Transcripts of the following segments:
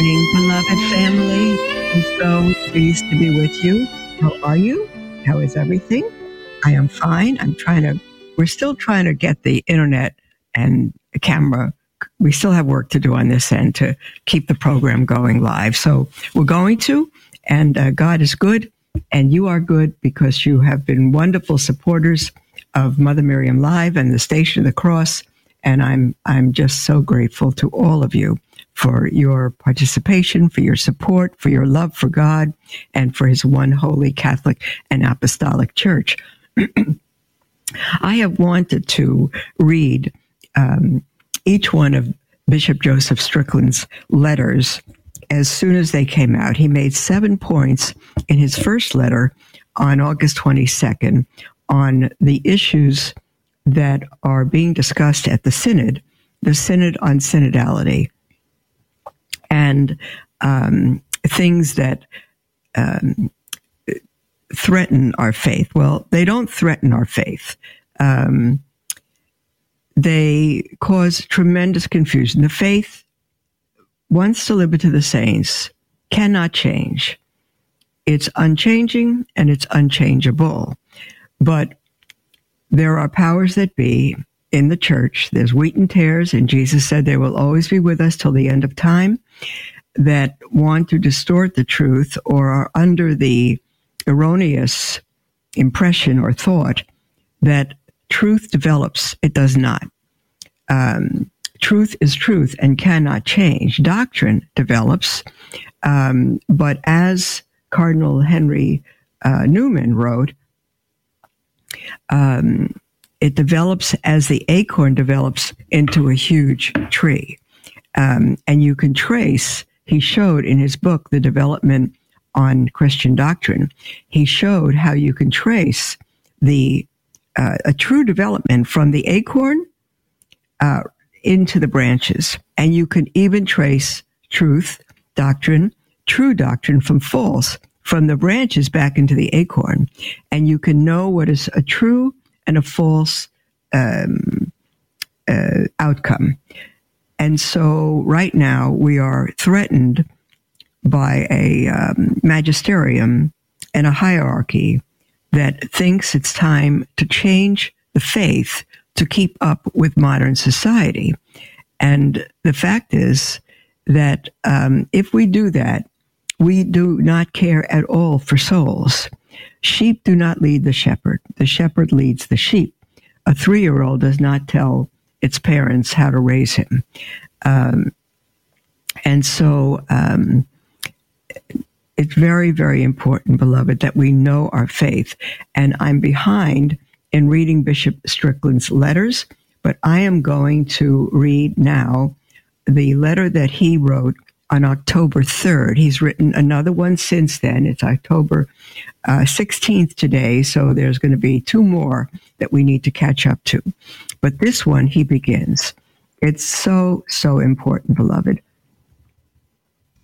Morning, beloved family. I'm so pleased to be with you. How are you? How is everything? I am fine. I'm trying to, we're still trying to get the internet and the camera. We still have work to do on this end to keep the program going live. So we're going to, and uh, God is good, and you are good because you have been wonderful supporters of Mother Miriam Live and the Station of the Cross. And I'm, I'm just so grateful to all of you for your participation, for your support, for your love for God, and for His one holy Catholic and Apostolic Church. I have wanted to read um, each one of Bishop Joseph Strickland's letters as soon as they came out. He made seven points in his first letter on August 22nd on the issues that are being discussed at the Synod, the Synod on Synodality and um, things that um, threaten our faith. Well, they don't threaten our faith. Um, they cause tremendous confusion. The faith, once delivered to the saints, cannot change. It's unchanging and it's unchangeable. But there are powers that be in the church. There's wheat and tares, and Jesus said they will always be with us till the end of time that want to distort the truth or are under the erroneous impression or thought that truth develops. It does not. Um, truth is truth and cannot change. Doctrine develops, um, but as Cardinal Henry uh, Newman wrote, um, it develops as the acorn develops into a huge tree. Um, and you can trace, he showed in his book, The Development on Christian Doctrine, he showed how you can trace the uh, a true development from the acorn uh, into the branches. And you can even trace truth, doctrine, true doctrine from false, from the branches back into the acorn. And you can know what is a true and a false um, uh, outcome. And so right now we are threatened by a um, magisterium and a hierarchy that thinks it's time to change the faith to keep up with modern society. And the fact is that um, if we do that, we do not care at all for souls. Sheep do not lead the shepherd. The shepherd leads the sheep. A three year old does not tell its parents how to raise him. Um, and so um, it's very, very important, beloved, that we know our faith. And I'm behind in reading Bishop Strickland's letters, but I am going to read now the letter that he wrote on October 3rd. He's written another one since then. It's October uh, 16th today, so there's going to be two more that we need to catch up to. But this one, he begins. It's so, so important, beloved.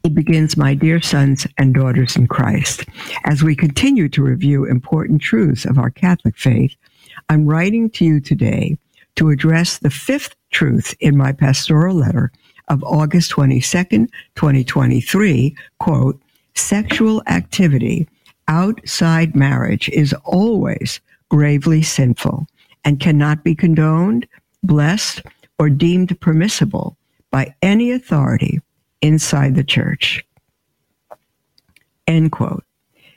He begins, My dear sons and daughters in Christ. As we continue to review important truths of our Catholic faith, I'm writing to you today to address the fifth truth in my pastoral letter of August 22nd, 2023, quote, sexual activity outside marriage is always gravely sinful and cannot be condoned, blessed, or deemed permissible by any authority inside the church. End quote.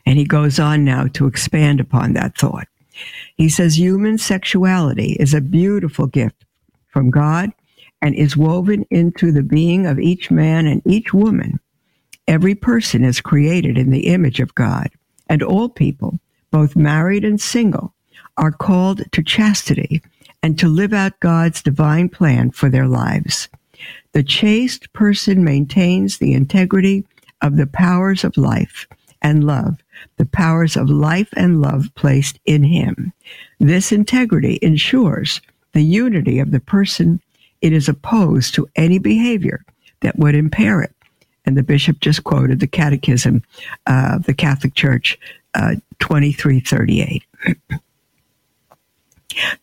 And he goes on now to expand upon that thought. He says human sexuality is a beautiful gift from God and is woven into the being of each man and each woman. Every person is created in the image of God, and all people, both married and single, are called to chastity and to live out God's divine plan for their lives. The chaste person maintains the integrity of the powers of life and love, the powers of life and love placed in him. This integrity ensures the unity of the person. It is opposed to any behavior that would impair it. And the bishop just quoted the Catechism of the Catholic Church, uh, 2338.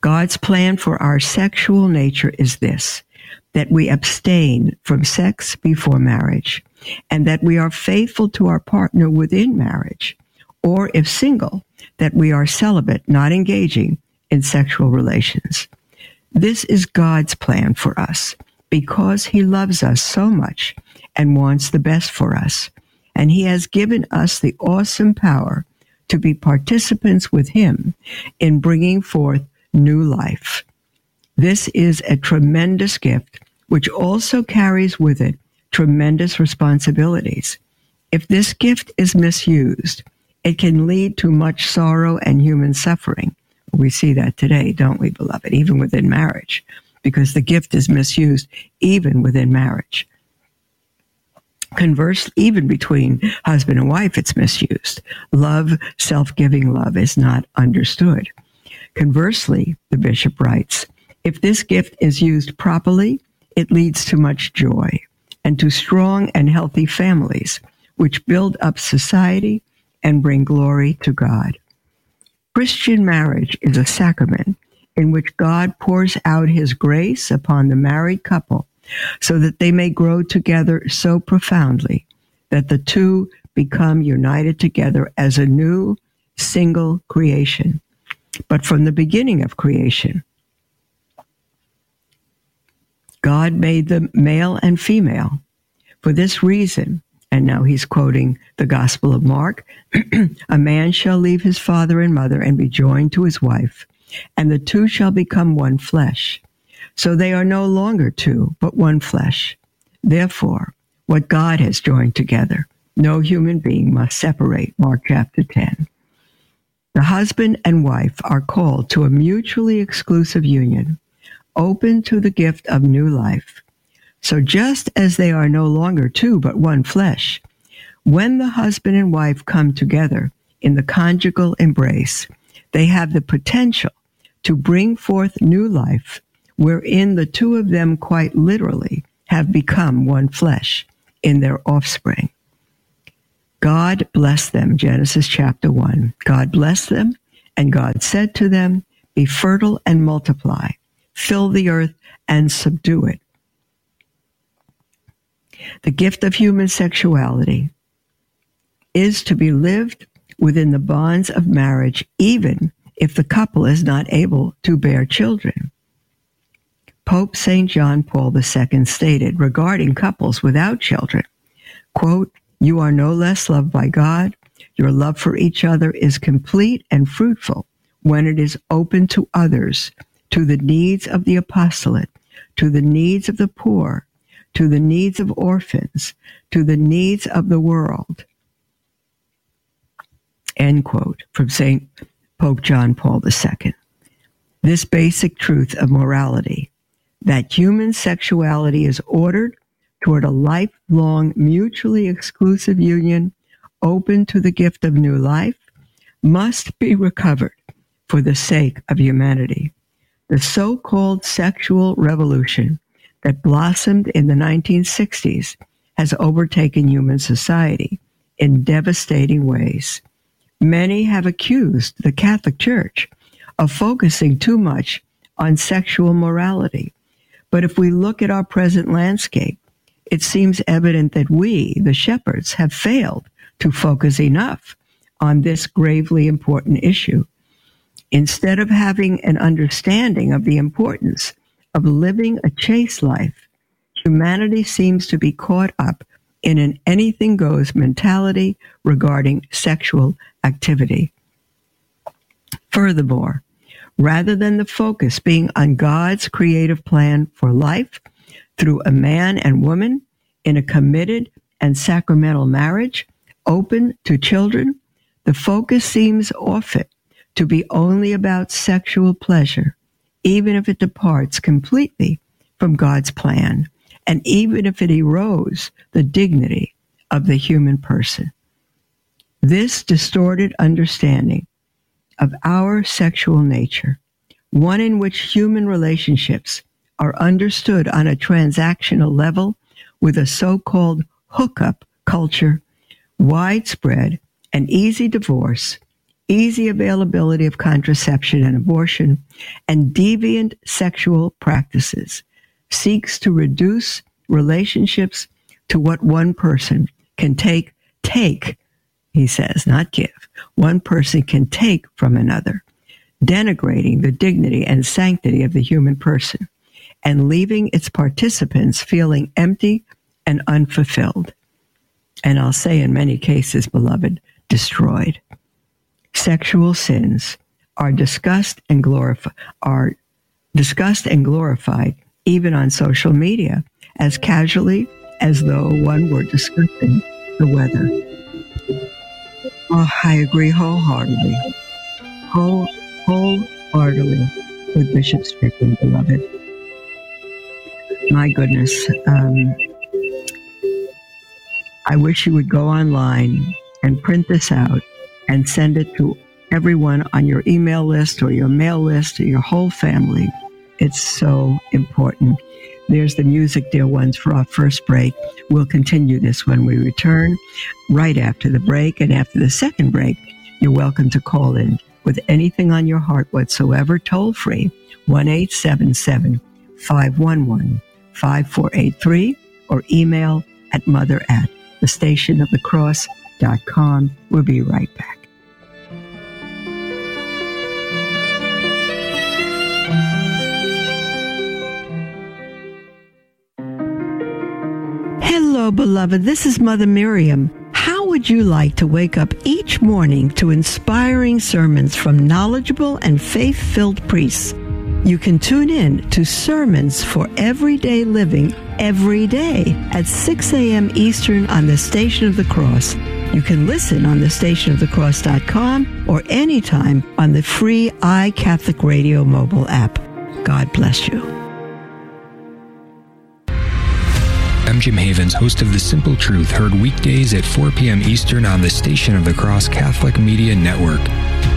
God's plan for our sexual nature is this that we abstain from sex before marriage, and that we are faithful to our partner within marriage, or if single, that we are celibate, not engaging in sexual relations. This is God's plan for us because He loves us so much and wants the best for us. And He has given us the awesome power to be participants with Him in bringing forth new life. This is a tremendous gift, which also carries with it tremendous responsibilities. If this gift is misused, it can lead to much sorrow and human suffering. We see that today, don't we, beloved, even within marriage, because the gift is misused even within marriage. Conversely, even between husband and wife, it's misused. Love, self giving love, is not understood. Conversely, the bishop writes, if this gift is used properly, it leads to much joy and to strong and healthy families, which build up society and bring glory to God. Christian marriage is a sacrament in which God pours out his grace upon the married couple so that they may grow together so profoundly that the two become united together as a new single creation but from the beginning of creation. God made them male and female. For this reason, and now he's quoting the Gospel of Mark a man shall leave his father and mother and be joined to his wife, and the two shall become one flesh. So they are no longer two, but one flesh. Therefore, what God has joined together, no human being must separate. Mark chapter 10. The husband and wife are called to a mutually exclusive union, open to the gift of new life. So just as they are no longer two but one flesh, when the husband and wife come together in the conjugal embrace, they have the potential to bring forth new life, wherein the two of them quite literally have become one flesh in their offspring. God blessed them, Genesis chapter 1. God blessed them, and God said to them, Be fertile and multiply, fill the earth and subdue it. The gift of human sexuality is to be lived within the bonds of marriage, even if the couple is not able to bear children. Pope St. John Paul II stated regarding couples without children, quote, you are no less loved by God. Your love for each other is complete and fruitful when it is open to others, to the needs of the apostolate, to the needs of the poor, to the needs of orphans, to the needs of the world. End quote from St. Pope John Paul II. This basic truth of morality, that human sexuality is ordered toward a lifelong, mutually exclusive union open to the gift of new life must be recovered for the sake of humanity. The so called sexual revolution that blossomed in the 1960s has overtaken human society in devastating ways. Many have accused the Catholic Church of focusing too much on sexual morality. But if we look at our present landscape, it seems evident that we, the shepherds, have failed to focus enough on this gravely important issue. Instead of having an understanding of the importance of living a chaste life, humanity seems to be caught up in an anything goes mentality regarding sexual activity. Furthermore, rather than the focus being on God's creative plan for life, through a man and woman in a committed and sacramental marriage, open to children, the focus seems often to be only about sexual pleasure, even if it departs completely from God's plan and even if it erodes the dignity of the human person. This distorted understanding of our sexual nature, one in which human relationships are understood on a transactional level with a so called hookup culture, widespread and easy divorce, easy availability of contraception and abortion, and deviant sexual practices, seeks to reduce relationships to what one person can take, take, he says, not give. One person can take from another, denigrating the dignity and sanctity of the human person and leaving its participants feeling empty and unfulfilled. And I'll say in many cases, beloved, destroyed. Sexual sins are discussed and glorified are discussed and glorified even on social media as casually as though one were discussing the weather. Oh, I agree wholeheartedly, whole, wholeheartedly with Bishop Strickland, beloved. My goodness, um, I wish you would go online and print this out and send it to everyone on your email list or your mail list or your whole family. It's so important. There's the music, dear ones, for our first break. We'll continue this when we return right after the break. And after the second break, you're welcome to call in with anything on your heart whatsoever, toll free, 1 877 511 5483, or email at mother at the station of the We'll be right back. Hello, beloved. This is Mother Miriam. How would you like to wake up each morning to inspiring sermons from knowledgeable and faith filled priests? You can tune in to Sermons for Everyday Living every day at 6 a.m. Eastern on the Station of the Cross. You can listen on the stationofthecross.com or anytime on the free iCatholic Radio mobile app. God bless you. I'm Jim Havens, host of The Simple Truth, heard weekdays at 4 p.m. Eastern on the Station of the Cross Catholic Media Network.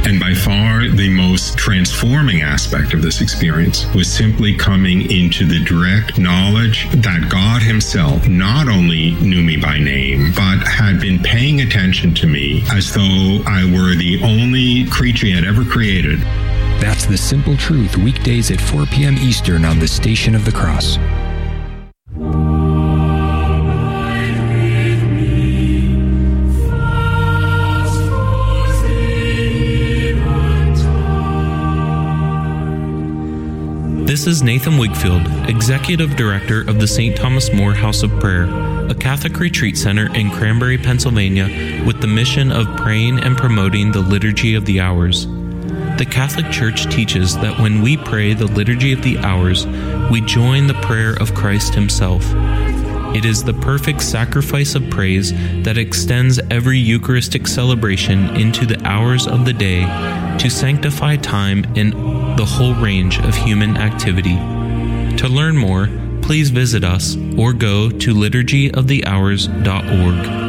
And by far the most transforming aspect of this experience was simply coming into the direct knowledge that God Himself not only knew me by name, but had been paying attention to me as though I were the only creature He had ever created. That's The Simple Truth, weekdays at 4 p.m. Eastern on the Station of the Cross. This is Nathan Wigfield, Executive Director of the St. Thomas More House of Prayer, a Catholic retreat center in Cranberry, Pennsylvania, with the mission of praying and promoting the Liturgy of the Hours. The Catholic Church teaches that when we pray the Liturgy of the Hours, we join the prayer of Christ Himself. It is the perfect sacrifice of praise that extends every Eucharistic celebration into the hours of the day to sanctify time in the whole range of human activity. To learn more, please visit us or go to liturgyofthehours.org.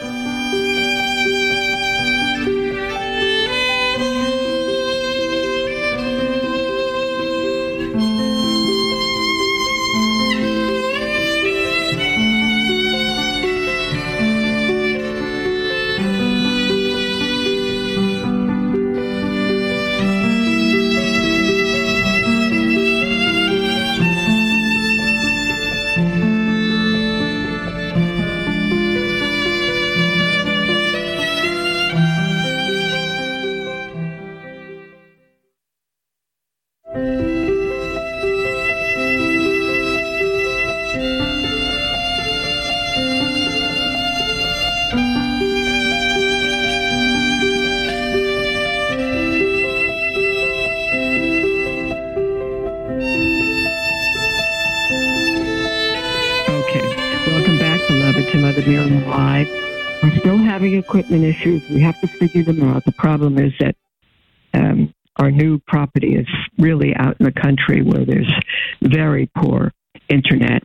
We have to figure them out. The problem is that um, our new property is really out in the country where there's very poor internet.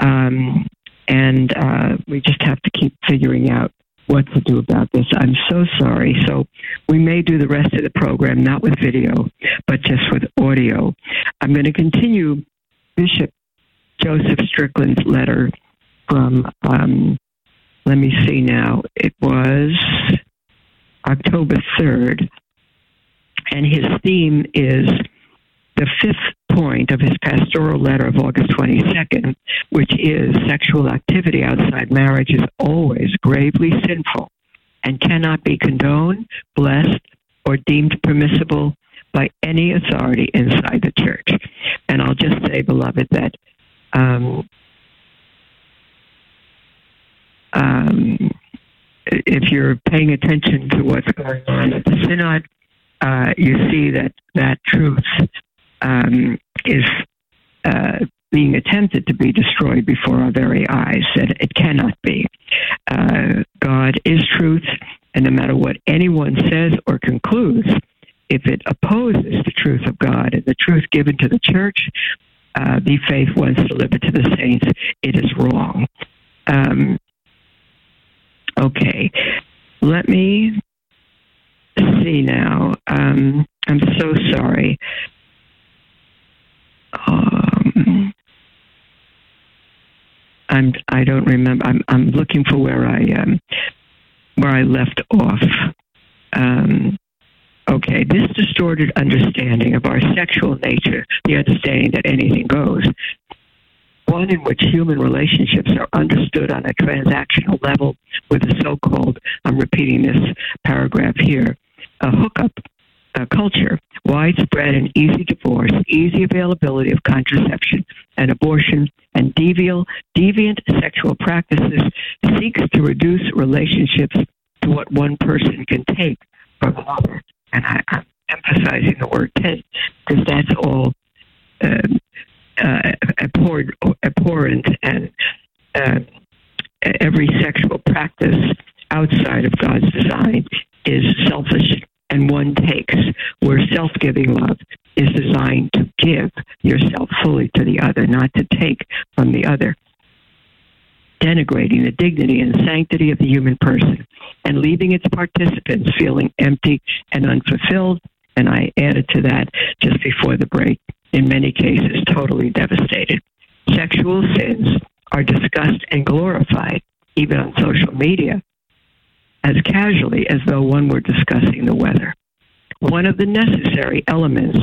Um, and uh, we just have to keep figuring out what to do about this. I'm so sorry. So we may do the rest of the program, not with video, but just with audio. I'm going to continue Bishop Joseph Strickland's letter from, um, let me see now, it was October 3rd. And his theme is the fifth point of his pastoral letter of August 22nd, which is sexual activity outside marriage is always gravely sinful and cannot be condoned, blessed, or deemed permissible by any authority inside the church. And I'll just say, beloved, that um, um, if you're paying attention to what's going on at the synod, uh, you see that that truth um, is uh, being attempted to be destroyed before our very eyes. That it cannot be. Uh, God is truth, and no matter what anyone says or concludes, if it opposes the truth of God and the truth given to the church, uh, the faith once delivered to the saints, it is wrong. Um, Okay. Let me see now. Um, I'm so sorry. Um, I'm. I don't remember. I'm. I'm looking for where I um, where I left off. Um, okay, this distorted understanding of our sexual nature, the understanding that anything goes, one in which human relationships are understood on a transactional level with a so called, I'm repeating this paragraph here, a hookup culture, widespread and easy divorce, easy availability of contraception and abortion, and deviant, deviant sexual practices seeks to reduce relationships to what one person can take from another. And I, am emphasizing the word take because that's all um, uh, abhorrent, and uh, every sexual practice outside of God's design is selfish and one takes, where self giving love is designed to give yourself fully to the other, not to take from the other. Denigrating the dignity and sanctity of the human person and leaving its participants feeling empty and unfulfilled. And I added to that just before the break in many cases totally devastated. Sexual sins are discussed and glorified, even on social media, as casually as though one were discussing the weather. One of the necessary elements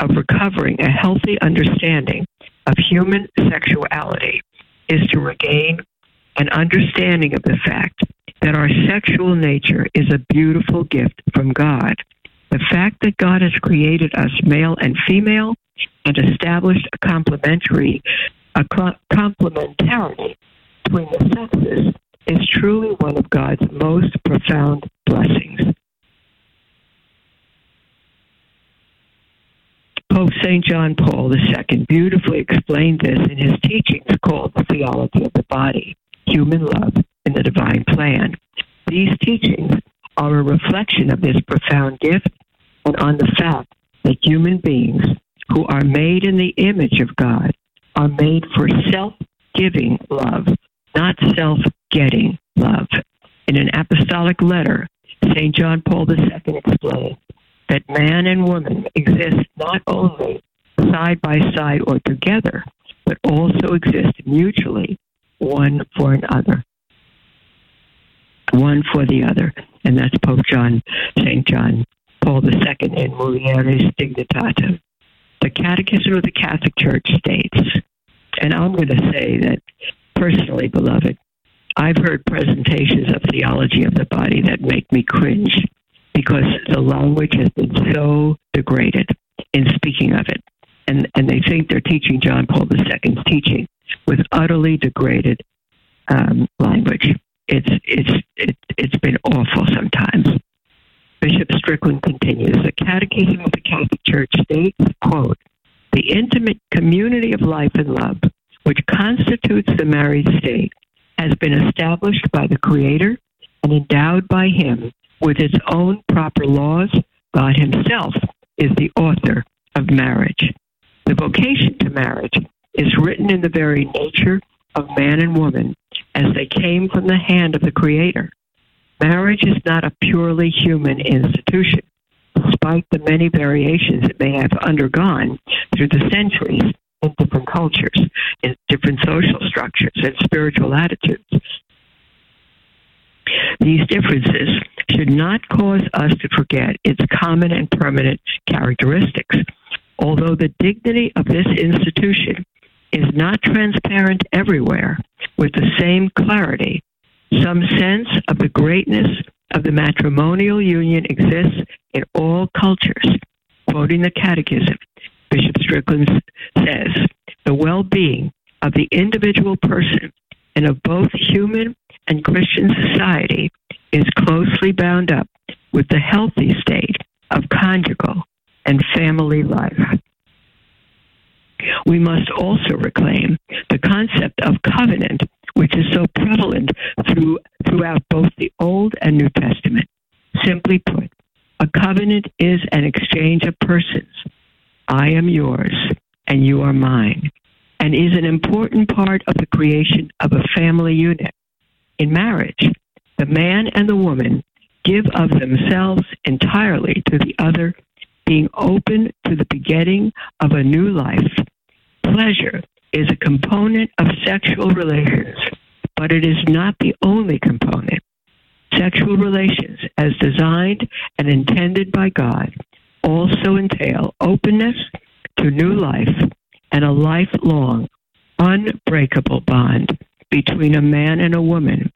of recovering a healthy understanding of human sexuality is to regain an understanding of the fact that our sexual nature is a beautiful gift from God. The fact that God has created us male and female and established a complementary a complementarity between the sexes is truly one of God's most profound blessings. Pope St. John Paul II beautifully explained this in his teachings called The Theology of the Body Human Love in the Divine Plan. These teachings are a reflection of this profound gift and on the fact that human beings who are made in the image of God are made for self giving love, not self getting love. In an apostolic letter, St. John Paul II explained that man and woman exist not only side by side or together, but also exist mutually, one for another. One for the other. And that's Pope John, St. John Paul II in Mulieris Dignitatem the Catechism of the Catholic Church states, and I'm going to say that personally, beloved, I've heard presentations of theology of the body that make me cringe because the language has been so degraded in speaking of it. and, and they think they're teaching John Paul II's teaching with utterly degraded um, language. It's, it's, it, it's been awful sometimes. Bishop Strickland continues, the Catechism of the Catholic Church states, quote, the intimate community of life and love, which constitutes the married state, has been established by the Creator and endowed by Him with its own proper laws. God Himself is the author of marriage. The vocation to marriage is written in the very nature of man and woman as they came from the hand of the Creator. Marriage is not a purely human institution, despite the many variations it may have undergone through the centuries in different cultures, in different social structures, and spiritual attitudes. These differences should not cause us to forget its common and permanent characteristics. Although the dignity of this institution is not transparent everywhere with the same clarity, some sense of the greatness of the matrimonial union exists in all cultures. Quoting the Catechism, Bishop Strickland says, the well being of the individual person and of both human and Christian society is closely bound up with the healthy state of conjugal and family life. We must also reclaim the concept of covenant, which is so prevalent through, throughout both the Old and New Testament. Simply put, a covenant is an exchange of persons. I am yours and you are mine, and is an important part of the creation of a family unit. In marriage, the man and the woman give of themselves entirely to the other, being open to the begetting of a new life. Pleasure is a component of sexual relations, but it is not the only component. Sexual relations, as designed and intended by God, also entail openness to new life and a lifelong, unbreakable bond between a man and a woman.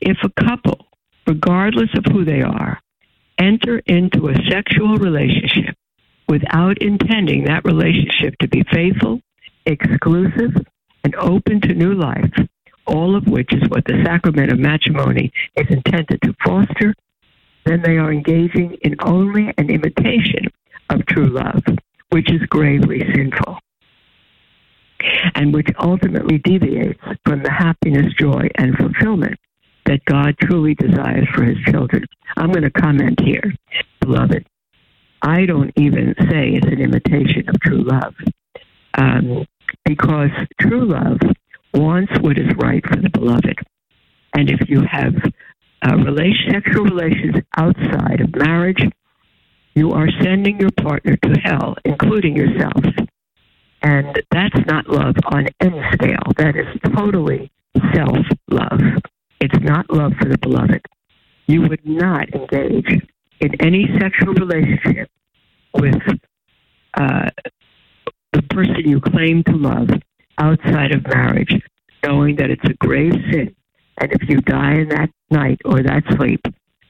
If a couple, regardless of who they are, enter into a sexual relationship without intending that relationship to be faithful, exclusive, and open to new life, all of which is what the sacrament of matrimony is intended to foster, then they are engaging in only an imitation of true love, which is gravely sinful and which ultimately deviates from the happiness, joy, and fulfillment that God truly desires for his children. I'm going to comment here, beloved. I don't even say it's an imitation of true love um, because true love wants what is right for the beloved. And if you have uh, relation, sexual relations outside of marriage, you are sending your partner to hell, including yourself. And that's not love on any scale. That is totally self love. It's not love for the beloved. You would not engage in any sexual relationship with uh, person you claim to love outside of marriage, knowing that it's a grave sin. And if you die in that night or that sleep,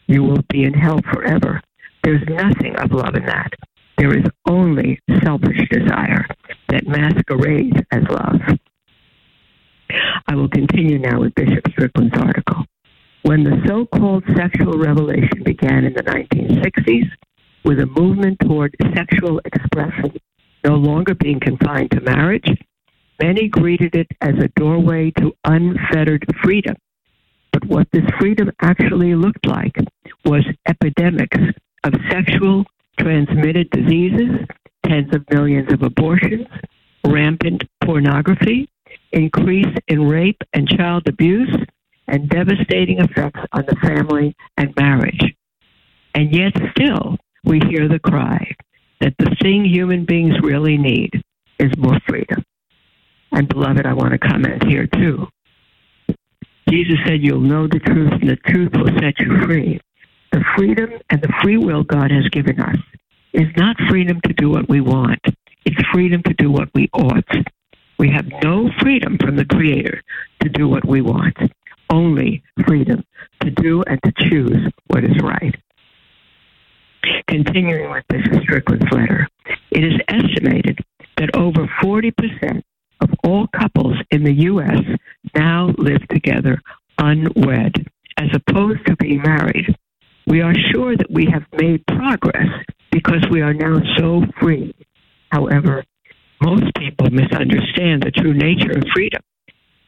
you will be in hell forever. There's nothing of love in that. There is only selfish desire that masquerades as love. I will continue now with Bishop Strickland's article. When the so called sexual revelation began in the 1960s, with a movement toward sexual expression no longer being confined to marriage, many greeted it as a doorway to unfettered freedom. But what this freedom actually looked like was epidemics of sexual transmitted diseases, tens of millions of abortions, rampant pornography, increase in rape and child abuse, and devastating effects on the family and marriage. And yet, still, we hear the cry that the thing human beings really need is more freedom. And, beloved, I want to comment here too. Jesus said, You'll know the truth, and the truth will set you free. The freedom and the free will God has given us is not freedom to do what we want, it's freedom to do what we ought. We have no freedom from the Creator to do what we want, only freedom to do and to choose what is right. Continuing with Mrs. Strickland's letter, it is estimated that over 40% of all couples in the U.S. now live together unwed, as opposed to being married. We are sure that we have made progress because we are now so free. However, most people misunderstand the true nature of freedom.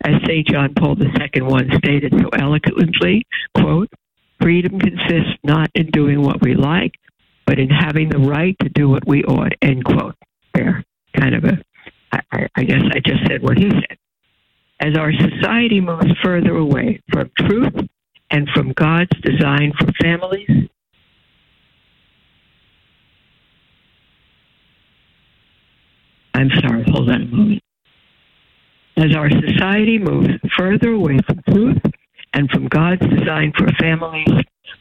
As St. John Paul II once stated so eloquently, quote, freedom consists not in doing what we like, but in having the right to do what we ought, end quote. There, kind of a, I, I guess I just said what he said. As our society moves further away from truth and from God's design for families, I'm sorry, hold on a moment. As our society moves further away from truth and from God's design for families,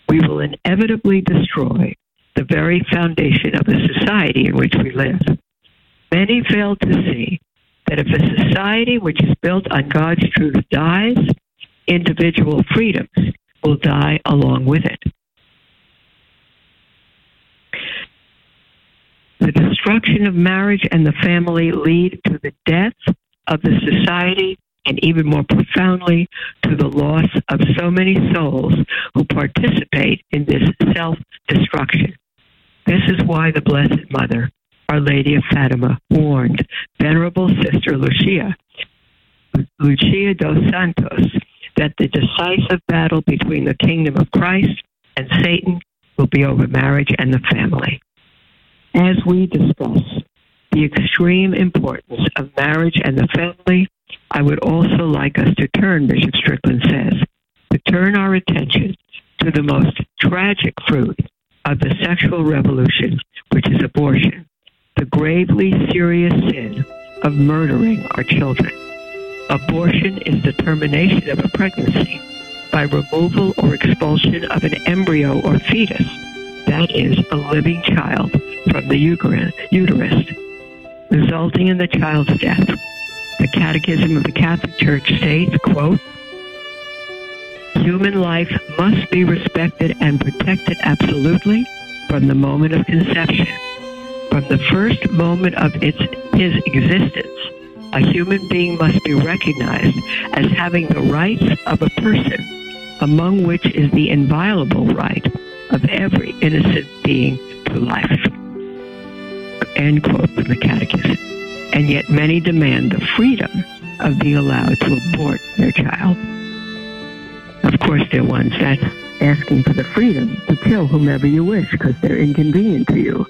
we will inevitably destroy the very foundation of the society in which we live. Many fail to see that if a society which is built on God's truth dies, individual freedoms will die along with it. The destruction of marriage and the family lead to the death of the society and even more profoundly to the loss of so many souls who participate in this self destruction. This is why the Blessed Mother, Our Lady of Fatima, warned Venerable Sister Lucia, Lucia dos Santos, that the decisive battle between the kingdom of Christ and Satan will be over marriage and the family. As we discuss the extreme importance of marriage and the family, I would also like us to turn, Bishop Strickland says, to turn our attention to the most tragic fruit of the sexual revolution, which is abortion, the gravely serious sin of murdering our children. Abortion is the termination of a pregnancy by removal or expulsion of an embryo or fetus, that is, a living child, from the uterus, resulting in the child's death. The Catechism of the Catholic Church states, quote, Human life must be respected and protected absolutely from the moment of conception. From the first moment of its his existence, a human being must be recognized as having the rights of a person, among which is the inviolable right of every innocent being to life. End quote from the Catechism. And yet many demand the freedom of being allowed to abort their child. Of course, they're ones that's asking for the freedom to kill whomever you wish because they're inconvenient to you.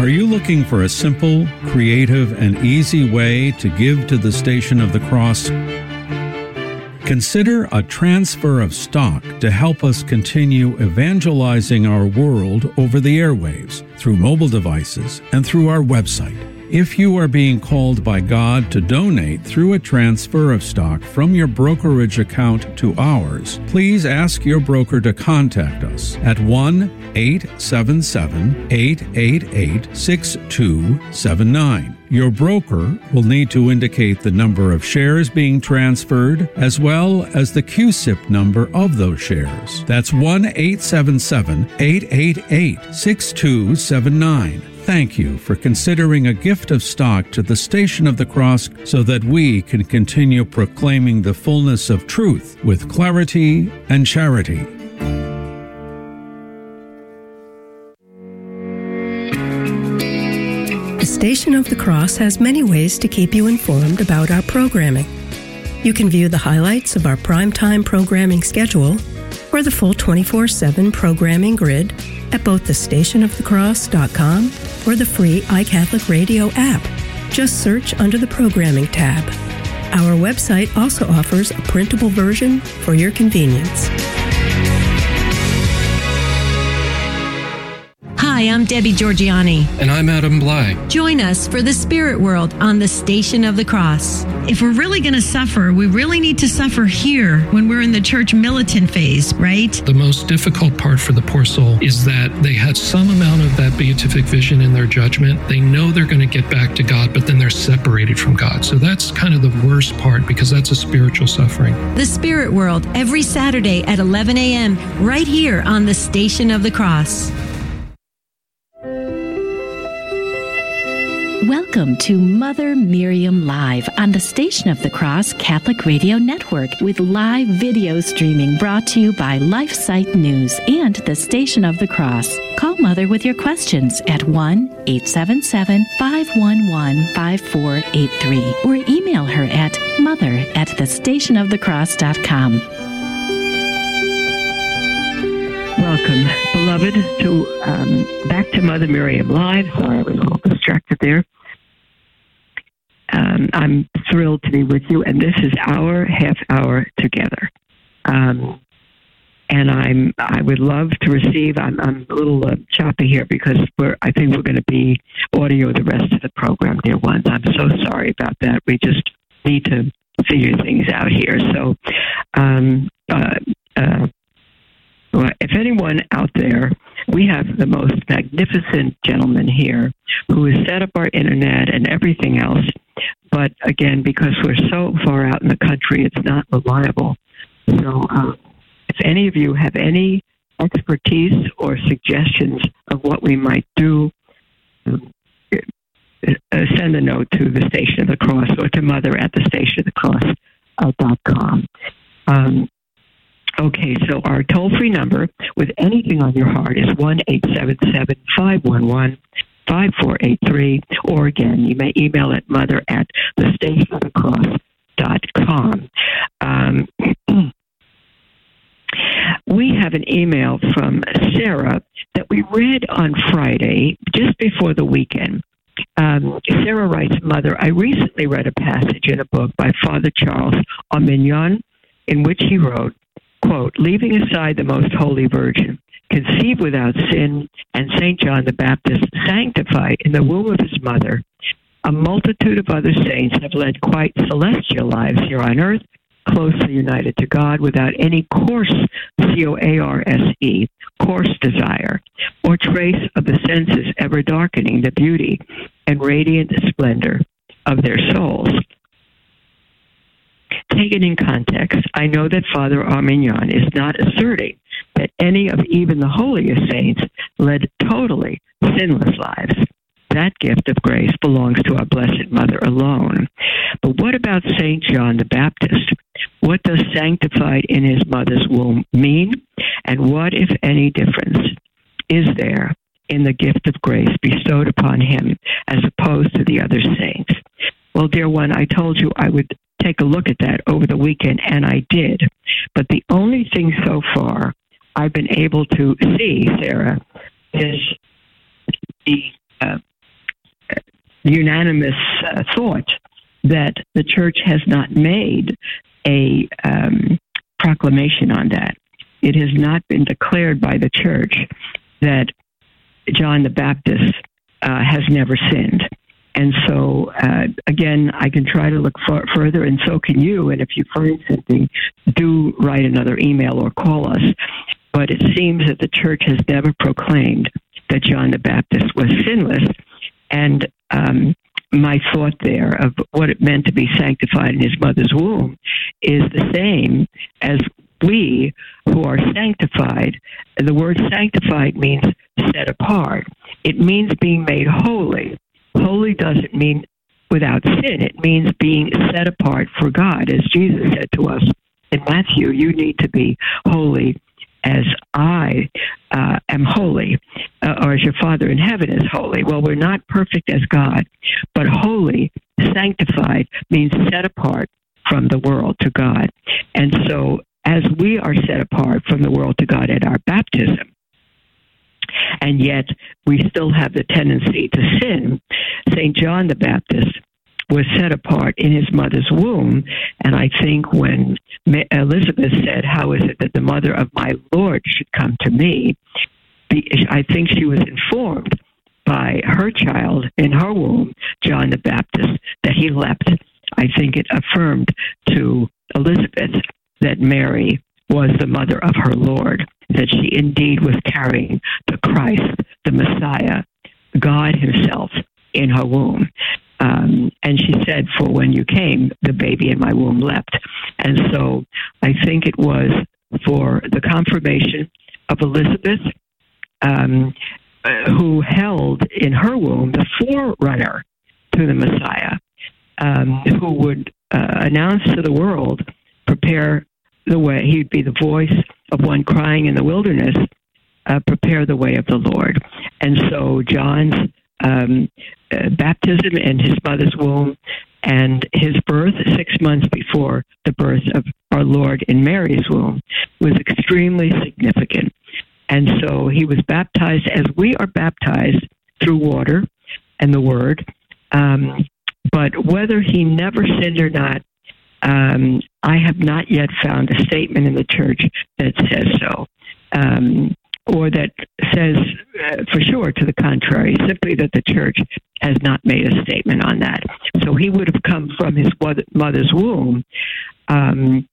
Are you looking for a simple, creative, and easy way to give to the Station of the Cross? Consider a transfer of stock to help us continue evangelizing our world over the airwaves, through mobile devices, and through our website. If you are being called by God to donate through a transfer of stock from your brokerage account to ours, please ask your broker to contact us at 1 877 888 6279. Your broker will need to indicate the number of shares being transferred as well as the CUSIP number of those shares. That's 1 877 888 6279 thank you for considering a gift of stock to the Station of the Cross so that we can continue proclaiming the fullness of truth with clarity and charity. The Station of the Cross has many ways to keep you informed about our programming. You can view the highlights of our primetime programming schedule or the full 24 7 programming grid at both the stationofthecross.com or the free iCatholic Radio app. Just search under the Programming tab. Our website also offers a printable version for your convenience. Hi, I'm Debbie Georgianni. And I'm Adam Blai. Join us for the Spirit World on the Station of the Cross. If we're really going to suffer, we really need to suffer here when we're in the church militant phase, right? The most difficult part for the poor soul is that they had some amount of that beatific vision in their judgment. They know they're going to get back to God, but then they're separated from God. So that's kind of the worst part because that's a spiritual suffering. The Spirit World every Saturday at 11 a.m. right here on the Station of the Cross. Welcome to Mother Miriam Live on the Station of the Cross Catholic Radio Network with live video streaming brought to you by LifeSite News and the Station of the Cross. Call Mother with your questions at 1 877 511 5483 or email her at mother at thestationofthecross.com. Welcome, beloved, to um, back to Mother Miriam Live. Sorry, I was a little distracted there. Um, I'm thrilled to be with you, and this is our half hour together. Um, and I'm I would love to receive. I'm, I'm a little uh, choppy here because we're I think we're going to be audio the rest of the program, dear ones. I'm so sorry about that. We just need to figure things out here. So, um, uh, uh, well, if anyone out there, we have the most magnificent gentleman here who has set up our internet and everything else. But again, because we're so far out in the country, it's not reliable. So, uh, if any of you have any expertise or suggestions of what we might do, um, uh, send a note to the Station of the Cross or to Mother at the Station of the Cross uh, dot com. Um, okay, so our toll free number with anything on your heart is one eight seven seven five one one. 5483, or again, you may email at mother at the station of the cross dot com. Um, we have an email from Sarah that we read on Friday, just before the weekend. Um, Sarah writes, Mother, I recently read a passage in a book by Father Charles Arminjon in which he wrote, quote, leaving aside the most holy virgin, conceived without sin, and St. John the Baptist sanctified in the womb of his mother, a multitude of other saints have led quite celestial lives here on earth, closely united to God without any coarse, C O A R S E, coarse desire, or trace of the senses ever darkening the beauty and radiant splendor of their souls. Taken in context, I know that Father Arminjon is not asserting that any of even the holiest saints led totally sinless lives. That gift of grace belongs to our Blessed Mother alone. But what about St. John the Baptist? What does sanctified in his mother's womb mean? And what, if any, difference is there in the gift of grace bestowed upon him as opposed to the other saints? Well, dear one, I told you I would take a look at that over the weekend, and I did. But the only thing so far I've been able to see, Sarah, is the uh, unanimous uh, thought that the church has not made a um, proclamation on that. It has not been declared by the church that John the Baptist uh, has never sinned. And so, uh, again, I can try to look further, and so can you. And if you find something, do write another email or call us. But it seems that the church has never proclaimed that John the Baptist was sinless. And um, my thought there of what it meant to be sanctified in his mother's womb is the same as we who are sanctified. The word sanctified means set apart, it means being made holy. Holy doesn't mean without sin, it means being set apart for God. As Jesus said to us in Matthew, you need to be holy as I uh, am holy, uh, or as your Father in heaven is holy. Well, we're not perfect as God, but holy, sanctified, means set apart from the world to God. And so, as we are set apart from the world to God at our baptism, and yet we still have the tendency to sin, St. John the Baptist was set apart in his mother's womb. And I think when Elizabeth said, How is it that the mother of my Lord should come to me? I think she was informed by her child in her womb, John the Baptist, that he leapt. I think it affirmed to Elizabeth that Mary was the mother of her Lord, that she indeed was carrying the Christ, the Messiah, God Himself in her womb. Um, and she said, For when you came, the baby in my womb leapt. And so I think it was for the confirmation of Elizabeth, um, uh, who held in her womb the forerunner to the Messiah, um, who would uh, announce to the world, prepare the way. He'd be the voice of one crying in the wilderness, uh, prepare the way of the Lord. And so John's um, uh, baptism in his mother's womb and his birth six months before the birth of our Lord in Mary's womb was extremely significant. And so he was baptized as we are baptized through water and the word. Um, but whether he never sinned or not, um, I have not yet found a statement in the church that says so. Um, or that says uh, for sure to the contrary, simply that the church has not made a statement on that. So he would have come from his mother's womb, um,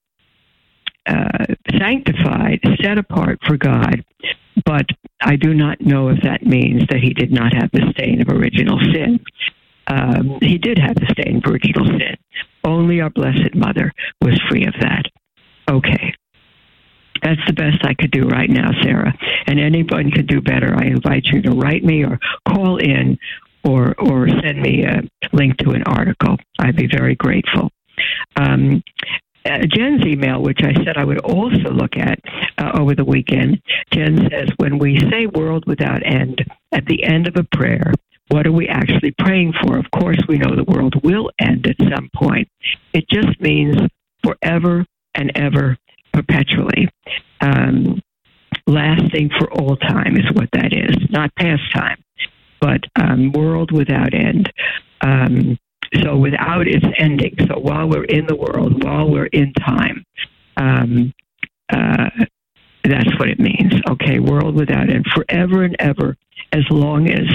uh, sanctified, set apart for God. But I do not know if that means that he did not have the stain of original sin. Um, he did have the stain of original sin. Only our Blessed Mother was free of that. Okay. That's the best I could do right now, Sarah. And anyone could do better. I invite you to write me or call in or or send me a link to an article. I'd be very grateful. Um, uh, Jen's email, which I said I would also look at uh, over the weekend, Jen says, when we say world without end at the end of a prayer, what are we actually praying for? Of course, we know the world will end at some point. It just means forever and ever perpetually. Um, lasting for all time is what that is, not past time, but um, world without end. Um, so without its ending. So while we're in the world, while we're in time, um, uh, that's what it means. Okay, world without end, forever and ever, as long as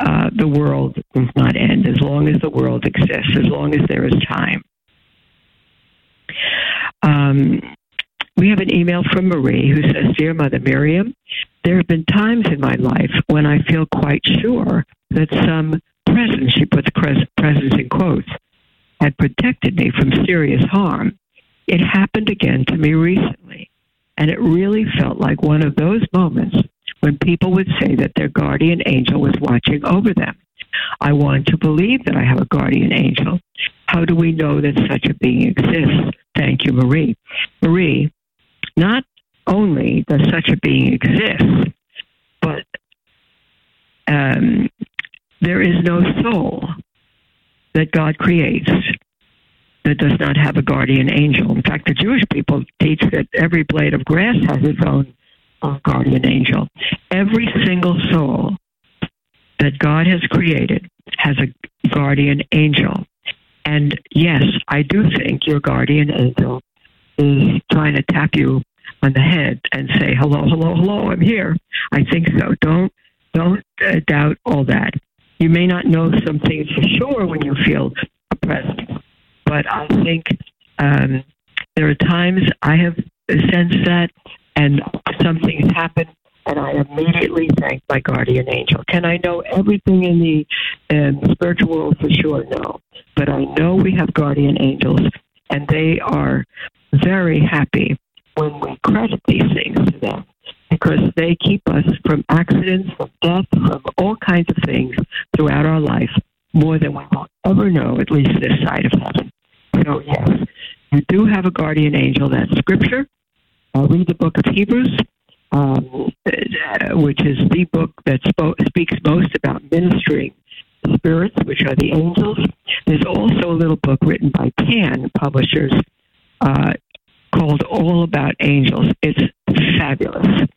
uh, the world does not end, as long as the world exists, as long as there is time. Um, we have an email from Marie who says, Dear Mother Miriam, there have been times in my life when I feel quite sure that some presence, she puts presence in quotes, had protected me from serious harm. It happened again to me recently, and it really felt like one of those moments when people would say that their guardian angel was watching over them. I want to believe that I have a guardian angel. How do we know that such a being exists? Thank you, Marie. Marie, not only does such a being exist, but um, there is no soul that God creates that does not have a guardian angel. In fact, the Jewish people teach that every blade of grass has its own guardian angel. Every single soul that God has created has a guardian angel. And yes, I do think your guardian angel is trying to tap you on the head and say, "Hello, hello, hello, I'm here." I think so. Don't don't uh, doubt all that. You may not know some things for sure when you feel oppressed, but I think um, there are times I have sensed that, and something happened, and I immediately thank my guardian angel. Can I know everything in the um, spiritual world for sure? No, but I know we have guardian angels, and they are very happy when we credit these things to them because they keep us from accidents, from death, from all kinds of things throughout our life more than we will ever know, at least this side of heaven. So, yes, you do have a guardian angel. That's scripture. Uh, read the book of Hebrews, um, which is the book that speaks most about ministering spirits, which are the angels. There's also a little book written by TAN Publishers uh, called All About Angels. It's fabulous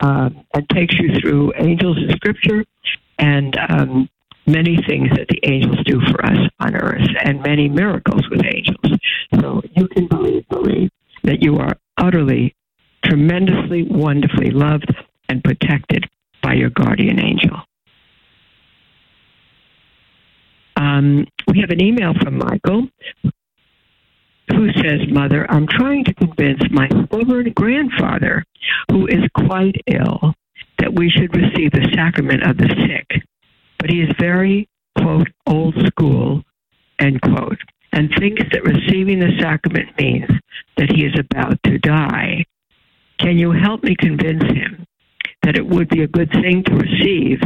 um, and takes you through angels in Scripture and um, many things that the angels do for us on earth and many miracles with angels. So you can believe, believe that you are utterly, tremendously, wonderfully loved and protected by your guardian angel. Um, we have an email from Michael who says, Mother, I'm trying to convince my stubborn grandfather, who is quite ill, that we should receive the sacrament of the sick. But he is very, quote, old school, end quote, and thinks that receiving the sacrament means that he is about to die. Can you help me convince him that it would be a good thing to receive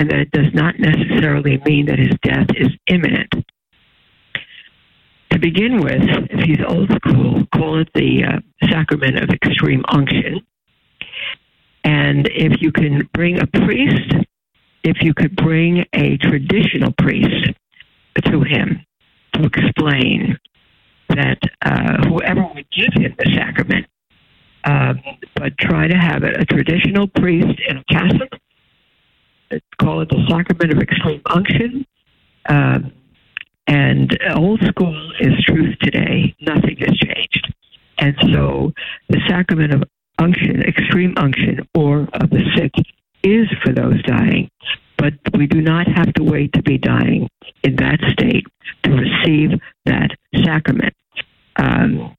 and that it does not necessarily mean that his death is imminent. To begin with, if he's old school, call it the uh, sacrament of extreme unction. And if you can bring a priest, if you could bring a traditional priest to him to explain that uh, whoever would give him the sacrament, um, but try to have it a traditional priest in a cassock, call it the sacrament of extreme unction. Um, and old school is truth today. Nothing has changed. And so the sacrament of unction, extreme unction, or of the sick is for those dying. But we do not have to wait to be dying in that state to receive that sacrament. Um,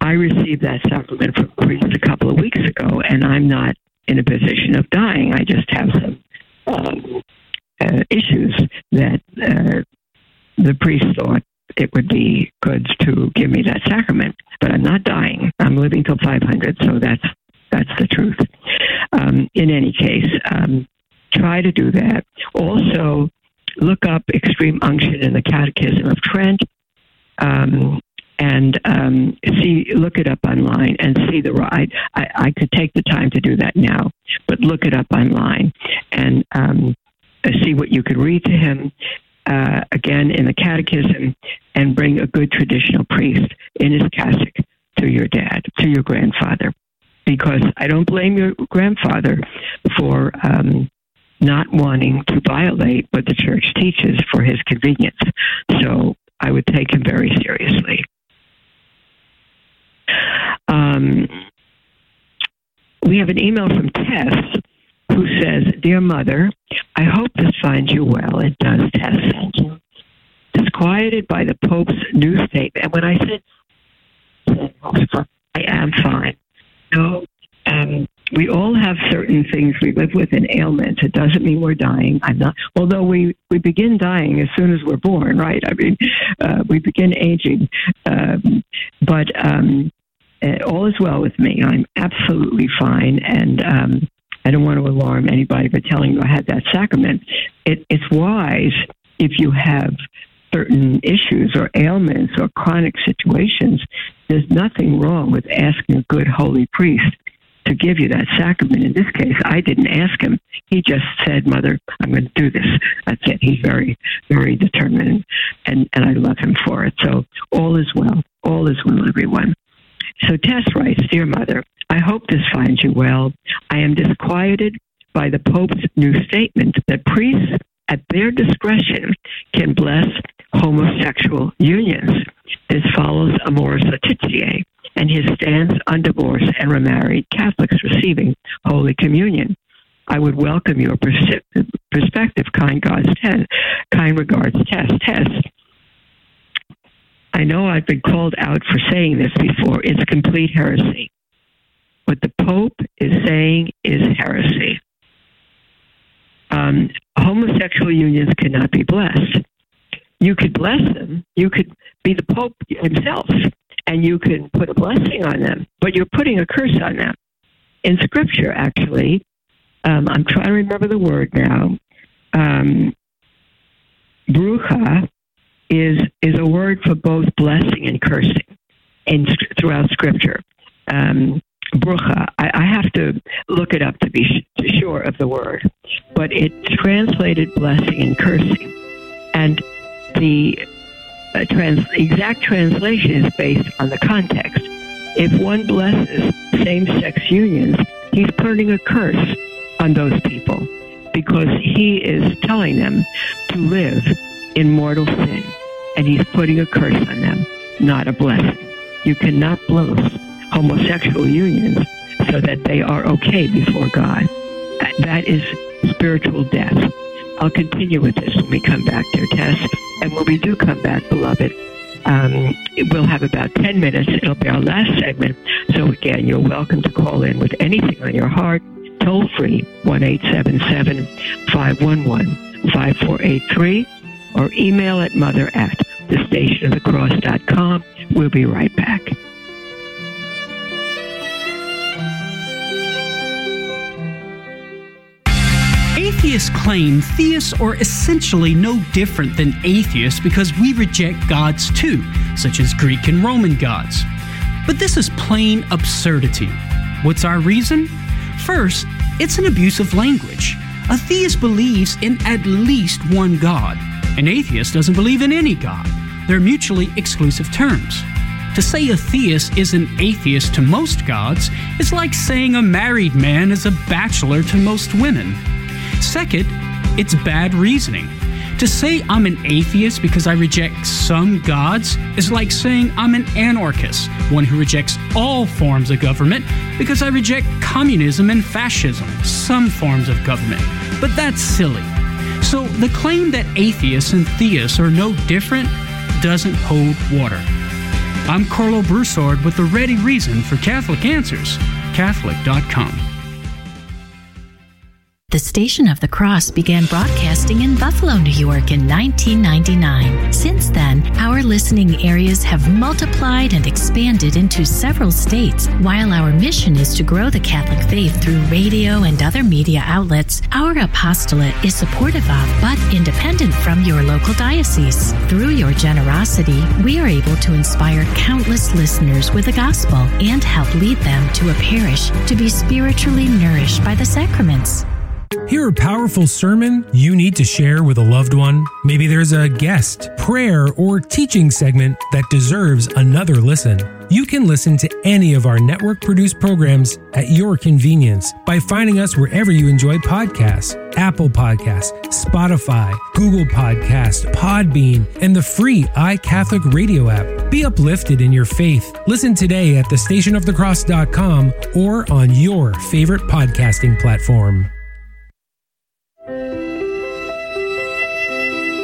I received that sacrament from a priest a couple of weeks ago, and I'm not in a position of dying. I just have some um, uh, issues that uh, the priest thought it would be good to give me that sacrament. But I'm not dying. I'm living till 500, so that's that's the truth. Um, in any case, um, try to do that. Also, look up extreme unction in the Catechism of Trent. Um, and um, see, look it up online and see the ride. I, I could take the time to do that now, but look it up online and um, see what you could read to him. Uh, again, in the catechism, and bring a good traditional priest in his cassock to your dad, to your grandfather, because I don't blame your grandfather for um, not wanting to violate what the church teaches for his convenience. So I would take him very seriously. Um, we have an email from Tess who says, Dear Mother, I hope this finds you well. It does, Tess. Thank you. Disquieted by the Pope's new statement. And when I said, I am fine. No, um, we all have certain things we live with and ailments. It doesn't mean we're dying. I'm not. Although we we begin dying as soon as we're born, right? I mean, uh, we begin aging. Um, but um, uh, all is well with me. I'm absolutely fine, and um, I don't want to alarm anybody by telling you I had that sacrament. It, it's wise if you have certain issues or ailments or chronic situations. There's nothing wrong with asking a good holy priest to give you that sacrament. In this case, I didn't ask him. He just said, Mother, I'm going to do this. That's it. He's very, very determined, and, and I love him for it. So all is well. All is well, everyone. So Tess writes, Dear Mother, I hope this finds you well. I am disquieted by the Pope's new statement that priests, at their discretion, can bless homosexual unions. This follows Amoris Laetitia and his stance on divorce and remarried Catholics receiving Holy Communion. I would welcome your perspective, kind God's ten, kind regards, Tess. Tess, I know I've been called out for saying this before. It's complete heresy. What the Pope is saying is heresy. Um, homosexual unions cannot be blessed. You could bless them. You could be the Pope himself, and you can put a blessing on them, but you're putting a curse on them. In Scripture, actually, um, I'm trying to remember the word now. Um, brucha is is a word for both blessing and cursing in throughout Scripture. Um, brucha. I, I, have to look it up to be sh- sure of the word, but it's translated blessing and cursing, and the uh, trans- exact translation is based on the context. If one blesses same-sex unions, he's putting a curse on those people because he is telling them to live in mortal sin and he's putting a curse on them, not a blessing. You cannot bless homosexual unions so that they are okay before God. That is spiritual death. I'll continue with this when we come back, dear Tess. And when we do come back, beloved, um, we'll have about 10 minutes. It'll be our last segment. So, again, you're welcome to call in with anything on your heart. Toll free, 1 877 511 5483 or email at mother at thestationofthecross.com. We'll be right back. Atheists claim theists are essentially no different than atheists because we reject gods too, such as Greek and Roman gods. But this is plain absurdity. What's our reason? First, it's an abuse of language. A theist believes in at least one God. An atheist doesn't believe in any God. They're mutually exclusive terms. To say a theist is an atheist to most gods is like saying a married man is a bachelor to most women. Second, it's bad reasoning. To say I'm an atheist because I reject some gods is like saying I'm an anarchist, one who rejects all forms of government because I reject communism and fascism, some forms of government. But that's silly. So the claim that atheists and theists are no different doesn't hold water. I'm Karlo Broussard with the ready reason for Catholic Answers, Catholic.com. The Station of the Cross began broadcasting in Buffalo, New York in 1999. Since then, our listening areas have multiplied and expanded into several states. While our mission is to grow the Catholic faith through radio and other media outlets, our apostolate is supportive of but independent from your local diocese. Through your generosity, we are able to inspire countless listeners with the gospel and help lead them to a parish to be spiritually nourished by the sacraments. Hear a powerful sermon you need to share with a loved one? Maybe there's a guest, prayer, or teaching segment that deserves another listen. You can listen to any of our network produced programs at your convenience by finding us wherever you enjoy podcasts Apple Podcasts, Spotify, Google Podcasts, Podbean, and the free iCatholic radio app. Be uplifted in your faith. Listen today at thestationofthecross.com or on your favorite podcasting platform.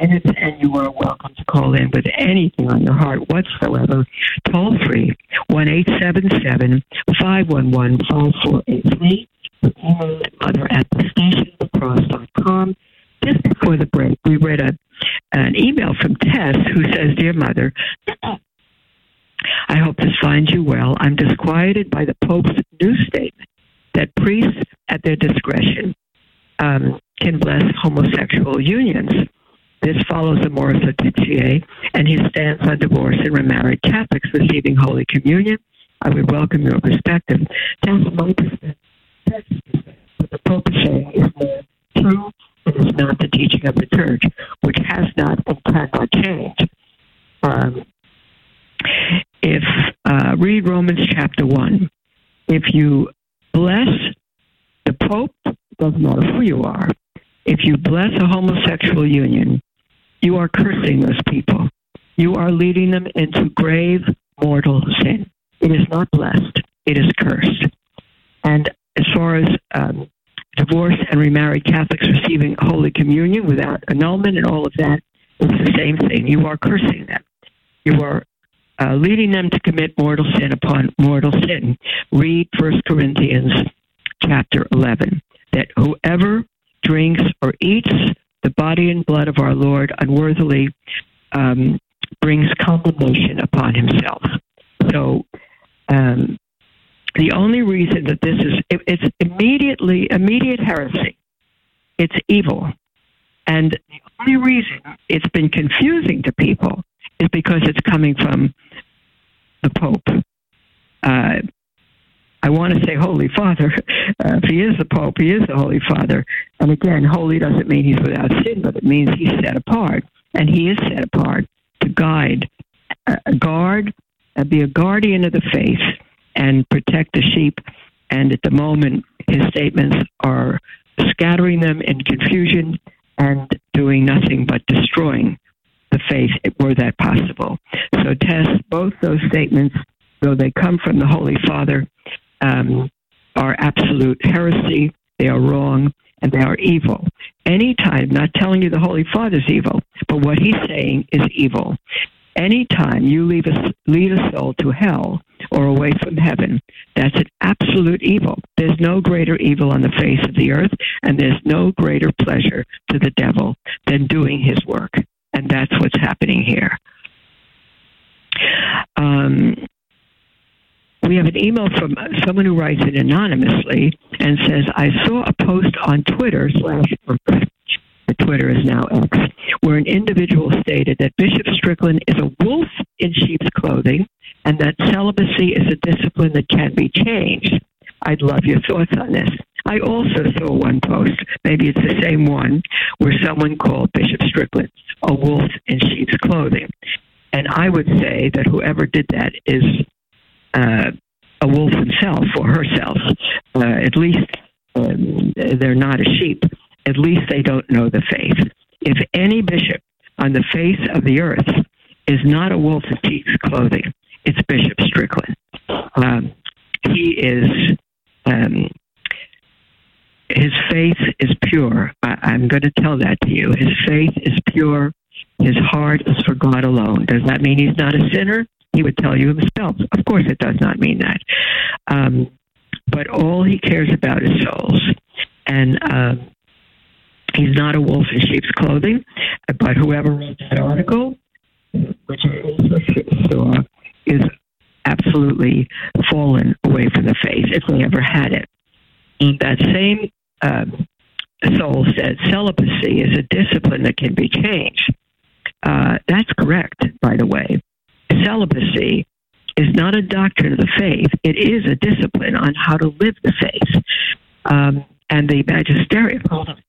minutes, and you are welcome to call in with anything on your heart whatsoever. Toll free, 1 877 511 5483. Email mother at the stationofthecross.com. Just before the break, we read a, an email from Tess who says, Dear Mother, I hope this finds you well. I'm disquieted by the Pope's new statement that priests, at their discretion, um, can bless homosexual unions. This follows Amoris Laetitia and his stance on divorce and remarried Catholics receiving Holy Communion. I would welcome your perspective. That's my perspective. What the Pope is saying is more true. It is not the teaching of the Church, which has not and cannot change. Um, if uh, read Romans chapter one, if you bless the Pope, doesn't matter who you are, if you bless a homosexual union, you are cursing those people. You are leading them into grave mortal sin. It is not blessed, it is cursed. And as far as um, divorced and remarried Catholics receiving Holy Communion without annulment and all of that, it's the same thing. You are cursing them. You are uh, leading them to commit mortal sin upon mortal sin. Read 1 Corinthians chapter 11 that whoever drinks or eats the body and blood of our Lord unworthily um, brings condemnation upon himself. So, um, the only reason that this is it, it's immediately immediate heresy. It's evil, and the only reason it's been confusing to people is because it's coming from the Pope. Uh, I want to say Holy Father. Uh, if he is the Pope, he is the Holy Father. And again, holy doesn't mean he's without sin, but it means he's set apart. And he is set apart to guide, uh, guard, uh, be a guardian of the faith, and protect the sheep. And at the moment, his statements are scattering them in confusion and doing nothing but destroying the faith were that possible. So test both those statements, though they come from the Holy Father, um, are absolute heresy. They are wrong, and they are evil. Anytime, not telling you the Holy Father's evil, but what he's saying is evil. Anytime you leave a, lead a soul to hell or away from heaven, that's an absolute evil. There's no greater evil on the face of the earth, and there's no greater pleasure to the devil than doing his work. And that's what's happening here. Um, we have an email from someone who writes it anonymously and says, I saw a post on Twitter slash Twitter is now X, where an individual stated that Bishop Strickland is a wolf in sheep's clothing and that celibacy is a discipline that can be changed. I'd love your thoughts on this. I also saw one post, maybe it's the same one, where someone called Bishop Strickland a wolf in sheep's clothing. And I would say that whoever did that is uh, a wolf himself or herself. Uh, at least um, they're not a sheep. At least they don't know the faith. If any bishop on the face of the earth is not a wolf in sheep's clothing, it's Bishop Strickland. Um, he is. Um, his faith is pure. I, I'm going to tell that to you. His faith is pure. His heart is for God alone. Does that mean he's not a sinner? He would tell you himself. Of course, it does not mean that. Um, but all he cares about is souls. And uh, he's not a wolf in sheep's clothing. But whoever wrote that article, which I also saw, is absolutely fallen away from the faith if they ever had it. And that same um, soul said celibacy is a discipline that can be changed. Uh, that's correct, by the way. Celibacy is not a doctrine of the faith, it is a discipline on how to live the faith. Um, and the magisterium, hold on.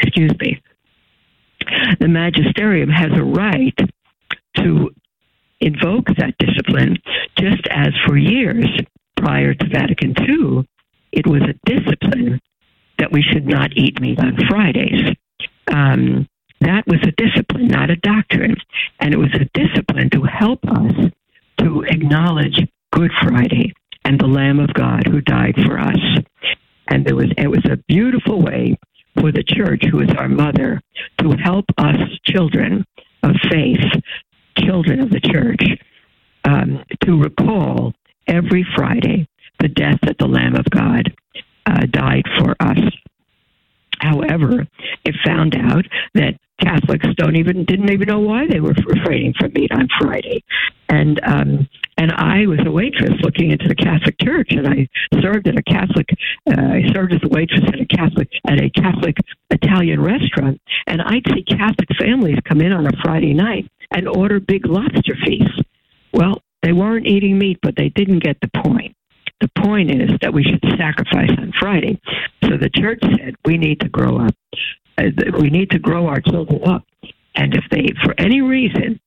Excuse me. The magisterium has a right to invoke that discipline, just as for years prior to Vatican II, it was a discipline that we should not eat meat on Fridays. Um, that was a discipline, not a doctrine. And it was a discipline to help us to acknowledge Good Friday and the Lamb of God who died for us. And there was it was a beautiful way for the church, who is our mother, to help us children of faith, children of the church, um, to recall every Friday the death that the Lamb of God uh, died for us. However, it found out that Catholics don't even didn't even know why they were refraining from meat on Friday, and um, and I was a waitress looking into the Catholic Church, and I served at a Catholic. Uh, I served as a waitress at a Catholic at a Catholic Italian restaurant, and I'd see Catholic families come in on a Friday night and order big lobster feasts. Well, they weren't eating meat, but they didn't get the point. The point is that we should sacrifice on Friday. So the church said we need to grow up. Uh, we need to grow our children up. And if they, for any reason,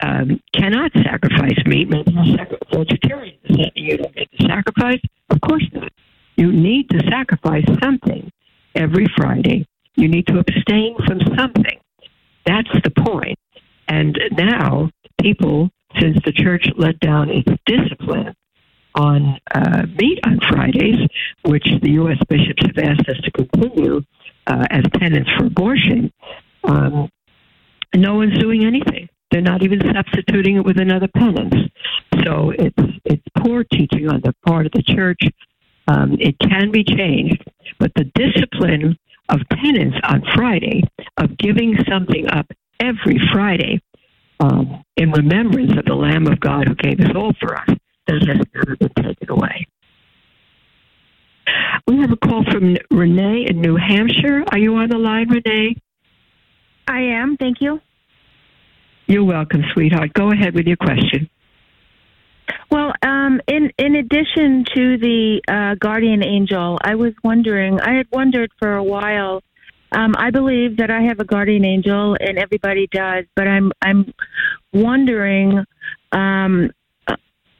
um, cannot sacrifice meat, maybe you're vegetarian. That mean you don't get to sacrifice? Of course not. You need to sacrifice something every Friday. You need to abstain from something. That's the point. And now, people, since the church let down its discipline on uh, meat on Fridays, which the U.S. bishops have asked us to continue uh, as penance for abortion, um, no one's doing anything. They're not even substituting it with another penance. So it's it's poor teaching on the part of the church. Um, it can be changed, but the discipline of penance on Friday, of giving something up every Friday, um, in remembrance of the Lamb of God who gave us all for us, that has never been taken away. We have a call from Renee in New Hampshire. Are you on the line, Renee? I am. Thank you. You're welcome, sweetheart. Go ahead with your question. Well, um, in in addition to the uh, guardian angel, I was wondering. I had wondered for a while. Um, I believe that I have a guardian angel, and everybody does. But I'm I'm wondering um,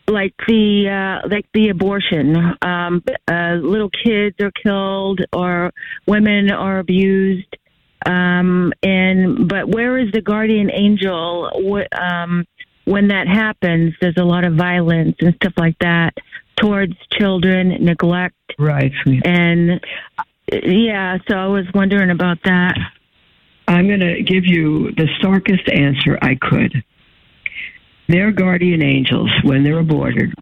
like the uh, like the abortion. Um, uh, little kids are killed, or women are abused. Um, and but where is the guardian angel? um, when that happens, there's a lot of violence and stuff like that. towards children, neglect. Right. And yeah, so I was wondering about that. I'm going to give you the starkest answer I could. Their guardian angels, when they're aborted,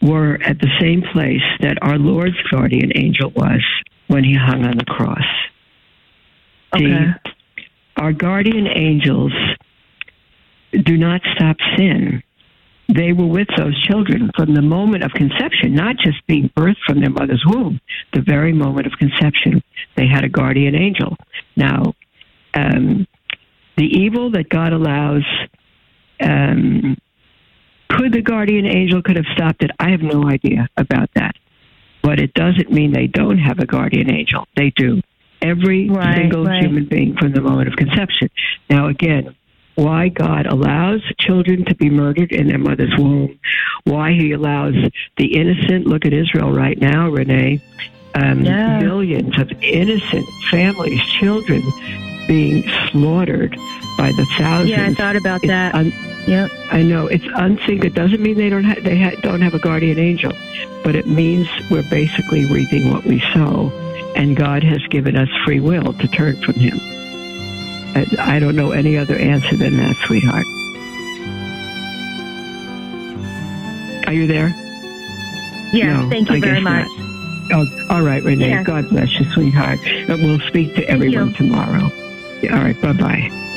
were at the same place that our Lord's guardian angel was when he hung on the cross. Okay. The, our guardian angels do not stop sin. They were with those children from the moment of conception, not just being birthed from their mother's womb, the very moment of conception. They had a guardian angel. Now, um, the evil that God allows, um, could the guardian angel could have stopped it? I have no idea about that. But it doesn't mean they don't have a guardian angel. They do. Every Right, single right. human being from the moment of conception. Now, again, why God allows children to be murdered in their mother's womb, why He allows the innocent. Look at Israel right now, Renee. Um, Yeah. Millions of innocent families, children being slaughtered by the thousands. Yeah, I thought about It's that. un- Yep. I know it's unthinkable. It doesn't mean they don't ha- they ha- don't have a guardian angel, but it means we're basically reaping what we sow, and God has given us free will to turn from Him. And I don't know any other answer than that, sweetheart. Are you there? Yeah, No, thank you I very much. not. Oh, all right, Renee. Yeah. God bless you, sweetheart. And we'll speak to everyone you. tomorrow. All right. Bye bye.